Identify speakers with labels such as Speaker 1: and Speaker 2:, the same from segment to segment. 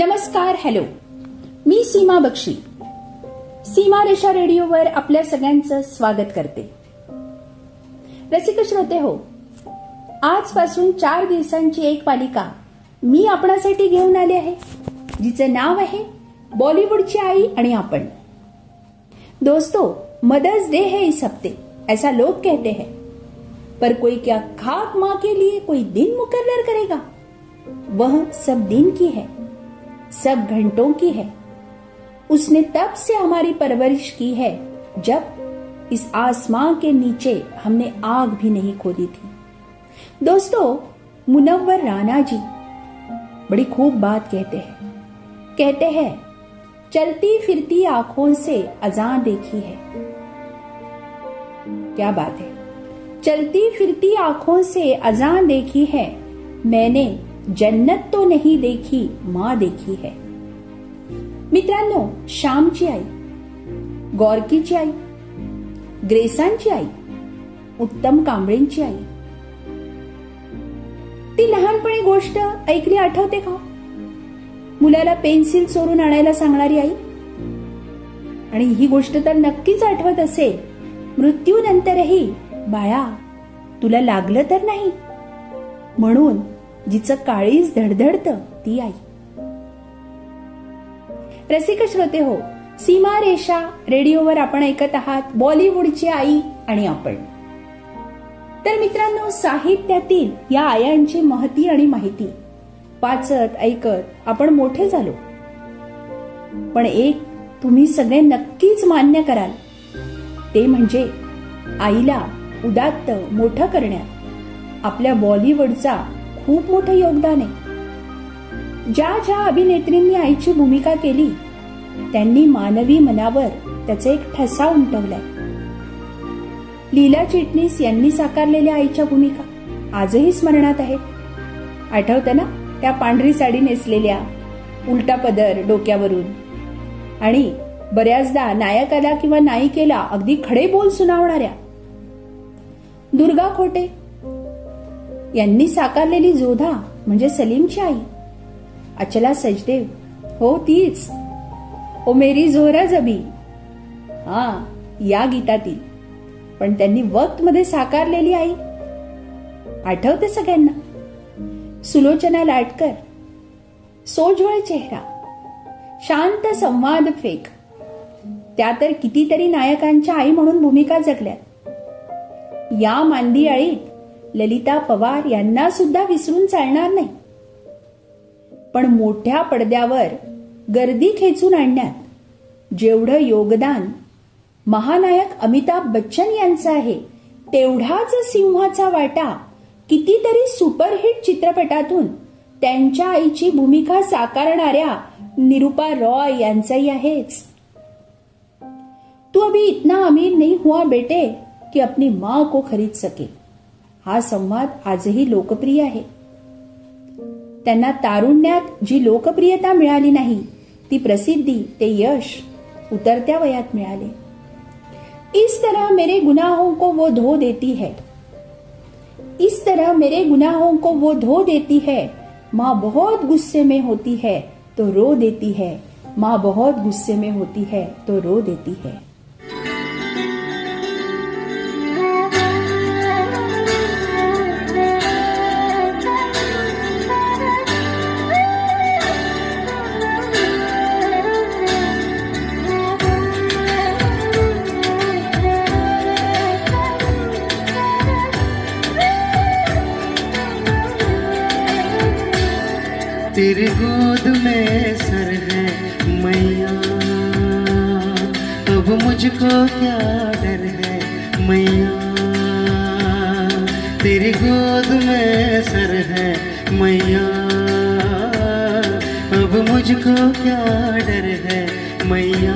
Speaker 1: नमस्कार हॅलो. मी सीमा बक्षी. सीमा रेषा रेडिओवर आपल्या सगळ्यांचं स्वागत करते. रसिक श्रोते हो आजपासून चार दिवसांची एक मालिका मी आपणासाठी घेऊन आले आहे जिचं नाव आहे बॉलिवूडची आई आणि आपण. दोस्तों मदर्स डे है इस हफ्ते ऐसा लोग कहते हैं. पर कोई क्या खाक माँ के लिए कोई दिन मुकर्र करेगा? वह सब दिन की है। सब घंटों की है। उसने तब से हमारी परवरिश की है, जब इस आसमां के नीचे हमने आग भी नहीं खोदी थी। दोस्तों, मुनव्वर राणा जी बड़ी खूब बात कहते हैं। कहते हैं, चलती फिरती आँखों से अजान देखी है। क्या बात है? चलती फिरती आँखों से अजान देखी है, मैंने जन्नत तो नहीं देखी माँ देखी है। मित्रांनो श्यामची आई गॉर्कीची आई ग्रेसांची आई उत्तम कांबळेंची आई। ती लहानपणी गोष्ट ऐकली आठवते का? मुलाला पेन्सिल चोरून आणायला सांगणारी आई? आणि ही गोष्ट तर नक्कीच आठवत असेल मृत्यूनंतरही बाळा तुला लागलं तर नाही? म्हणून जिचं काळीच धडधडत ती आई. रसिक श्रोते हो सीमा रेषा रेडिओवर आपण ऐकत आहात बॉलिवूडची आई आणि आपण. तर मित्रांनो साहित्यातील या आयांची महती आणि माहिती वाचत ऐकत आपण मोठे झालो. पण एक तुम्ही सगळे नक्कीच मान्य कराल. ते म्हणजे आईला उदात्त मोठं करण्यात. आपल्या बॉलिवूडचा खूप मोठं योगदान आहे. ज्या ज्या अभिनेत्रींनी आईची भूमिका केली त्यांनी मानवी मनावर त्याचा एक ठसा उमटवलाय. लीला चिटणीस यांनी साकारलेल्या आईच्या भूमिका आजही स्मरणात आहेत. आठवतं ना त्या पांढरी साडी नेसलेल्या उलटा पदर डोक्यावरून. आणि बऱ्याचदा नायकाला किंवा नायिकेला अगदी खडे बोल सुनावणाऱ्या दुर्गा खोटे यांनी साकारलेली जोधा म्हणजे सलीमची आई. अचला सजदेव हो तीच. ओ मेरी झोरा जबी. हा या गीतातील. पण त्यांनी वक्त मध्ये साकारलेली आई. आठवते सगळ्यांना. सुलोचना लाटकर. सोजवळ चेहरा. शांत संवाद फेक. त्या तर कितीतरी नायकांच्या आई म्हणून भूमिका जगल्यात. या मांदी आळीत ललिता पवार यांना सुद्धा विसरून चालणार नाही. पण मोठ्या पडद्यावर गर्दी खेचून आणण्यात जेवढं योगदान महानायक अमिताभ बच्चन यांचं आहे तेवढाच सिंहाचा वाटा कितीतरी सुपरहिट चित्रपटातून त्यांच्या आईची भूमिका साकारणाऱ्या निरुपा रॉय यांचाही आहेच. तू अभी इतना अमीर नहीं हुआ बेटे कि अपनी माँ को खरीद सके. हा संवाद आजही लोकप्रिय आहे. त्यांना तारुण्यात जी लोकप्रियता मिळाली नाही, ती प्रसिद्धी, ते यश उतरत्या वयात मिळाले. इस तरह मेरे गुनाहों को वो धो देती है. इस तरह मेरे गुनाहों को वो धो देती है. माँ बहुत गुस्से में होती है तो रो देती है. माँ बहुत गुस्से में होती है तो रो देती है.
Speaker 2: तेरी गोद में सर है मैया। अब मुझको क्या डर है मैया? तेरी गोद में सर है मैया। अब मुझको क्या डर है मैया?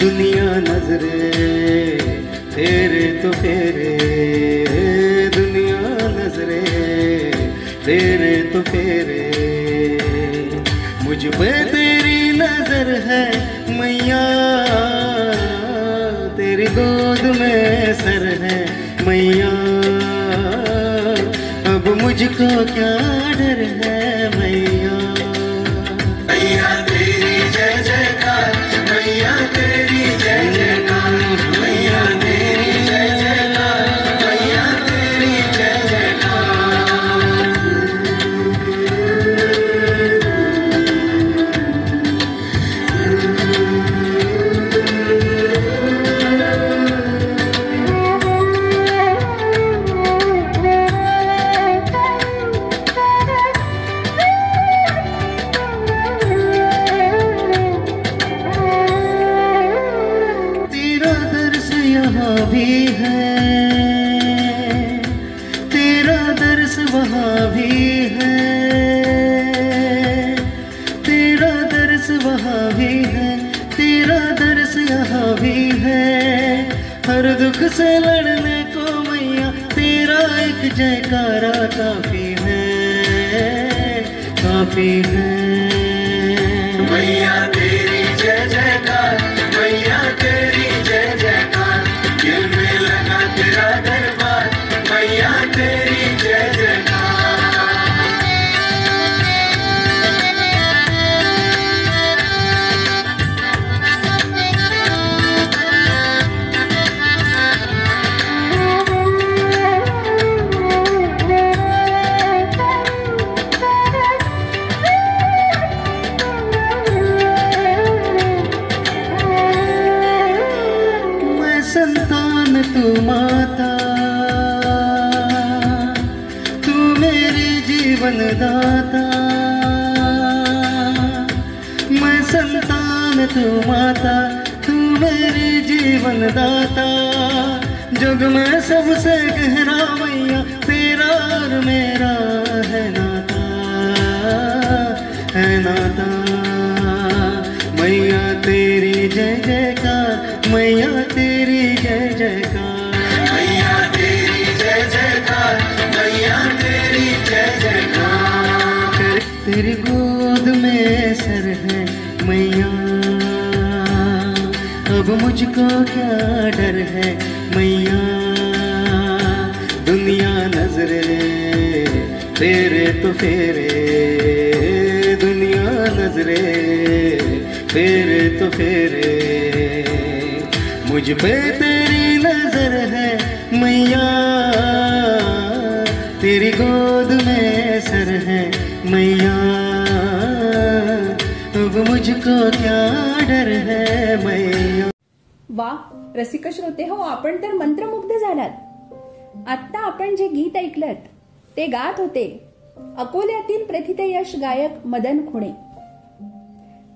Speaker 2: दुनिया नजरे, तेरे तो फेरे, दुनिया नजरे। तेरे तो फेरे मुझ पे तेरी नज़र है मैया। तेरी गोद में सर है मैया। अब मुझको क्या डर है? भी है। तेरा दर्श वहाँ भी है। तेरा दर्श
Speaker 3: वहाँ भी है। तेरा दर्श यहाँ भी है। हर दुख से लड़ने को मैया, तेरा एक जयकारा
Speaker 2: काफ़ी है। काफ़ी है। मैया जुग में सबसे गहरा मैया तेरा और मेरा है नाता है नाता। मैया तेरी जय जयकार मैया तेरी जय जयकार।
Speaker 3: मैया तेरी जय जयकार मैया तेरी जय जयकार।
Speaker 2: तेरी गोद अब मुझको क्या डर है, मैया? दुनिया नजरे तेरे तो फेरे। दुनिया नजरे फेरे तो फेरे। मुझ पे तेरी नज़र है, मैया। तेरी गोद में सर है, मैया। मुझको क्या डर है
Speaker 1: वा रसिक श्रोते हो आपण तर मंत्रमुग्ध झालात. आत्ता आपण जे गीत ऐकलत ते गात होते. अकोल्यातील प्रथितयश गायक मदन खुणे.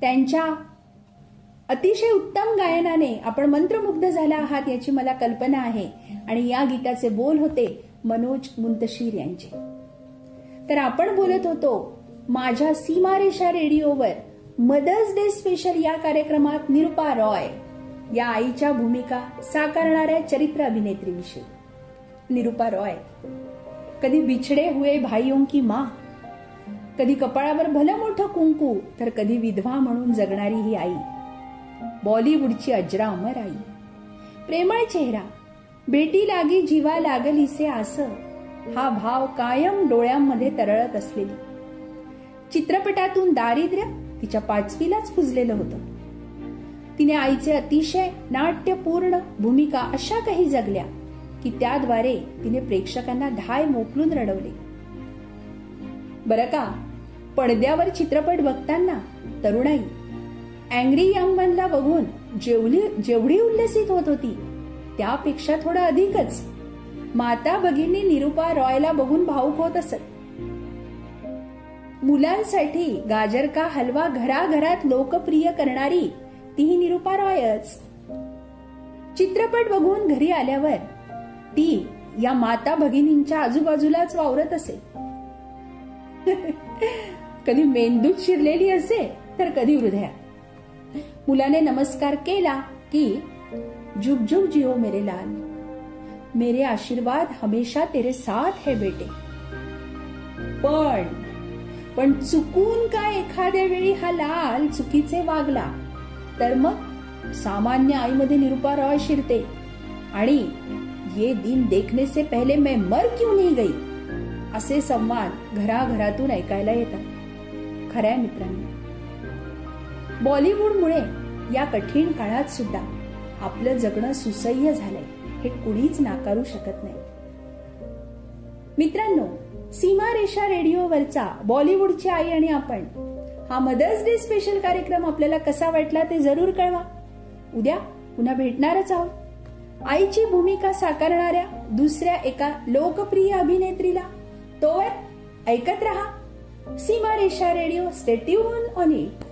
Speaker 1: त्यांच्या अतिशय उत्तम गायनाने आपण मंत्रमुग्ध झाला आहात याची मला कल्पना आहे. आणि या गीताचे बोल होते मनोज मुंतशीर यांचे. तर आपण बोलत होतो माझ्या सीमारेषा रेडिओवर मदर्स डे स्पेशल या कार्यक्रमात निरुपा रॉय या आईच्या भूमिका साकारणाऱ्या चरित्र अभिनेत्रीविषयी. निरुपा रॉय कधी बिछडे हुए भाईयों की माँ कधी कपाळावर भलं मोठं कुंकू तर कधी विधवा म्हणून जगणारी ही आई बॉलिवूडची अजरा अमर आई प्रेमळ चेहरा बेटी लागी जीवा लागलीसे असं हा भाव कायम डोळ्यांमध्ये तरळत असलेली. चित्रपटातून दारिद्र्य तिच्या पाचवीलाच पुजलेलं होतं. तिने आईचे अतिशय नाट्यपूर्ण भूमिका अशा काही जगल्या की त्याद्वारे तिने प्रेक्षकांना धाय मोकलून रडवले. बरं का पडद्यावर चित्रपट बघताना तरुणाई अँग्री यंग मनला बघून जेवढी जेवढी उल्लसित होत होती त्यापेक्षा थोडं अधिकच. माता भगिनी निरुपा रॉयला बघून भाऊक होत असत. मुलांसाठी गाजर का हलवा घराघरात लोकप्रिय करणारी तीही निरुपा रॉयच. चित्रपट बघून घरी आल्यावर ती या माता भगिनींच्या आजूबाजूलाच वावरत असे. कधी मेंदूत शिरलेली असे तर कधी हृदयात. मुलाने नमस्कार केला की जुग जुग जिओ मेरे लाल. मेरे आशीर्वाद हमेशा तेरे साथ है बेटे. पण पण चुकून काय एखाद्या वेळी हा लाल चुकीचे वागला? तर मग सामान्य आईमध्ये निरुपा रॉय शिरते. आणि ये दिन देखने से पहले मैं मर क्यों नहीं गई? असे संवाद घराघरातून ऐकायला येतात. खऱ्या मित्रांनो. बॉलिवूडमुळे या कठीण काळात सुद्धा आपलं जगणं सुसह्य झालंय. हे कुणीच नाकारू शकत नाही. मित्रांनो सीमारेषा रेडिओवरचा बॉलिवूडची आई आणि आपण हा मदर्स डे स्पेशल कार्यक्रम आपल्याला कसा वाटला ते जरूर कळवा. उद्या पुन्हा भेटणारच आहोत. आईची भूमिका साकारणाऱ्या दुसऱ्या एका लोकप्रिय अभिनेत्रीला तोवर ऐकत रहा. सीमारेषा radio stay tuned on it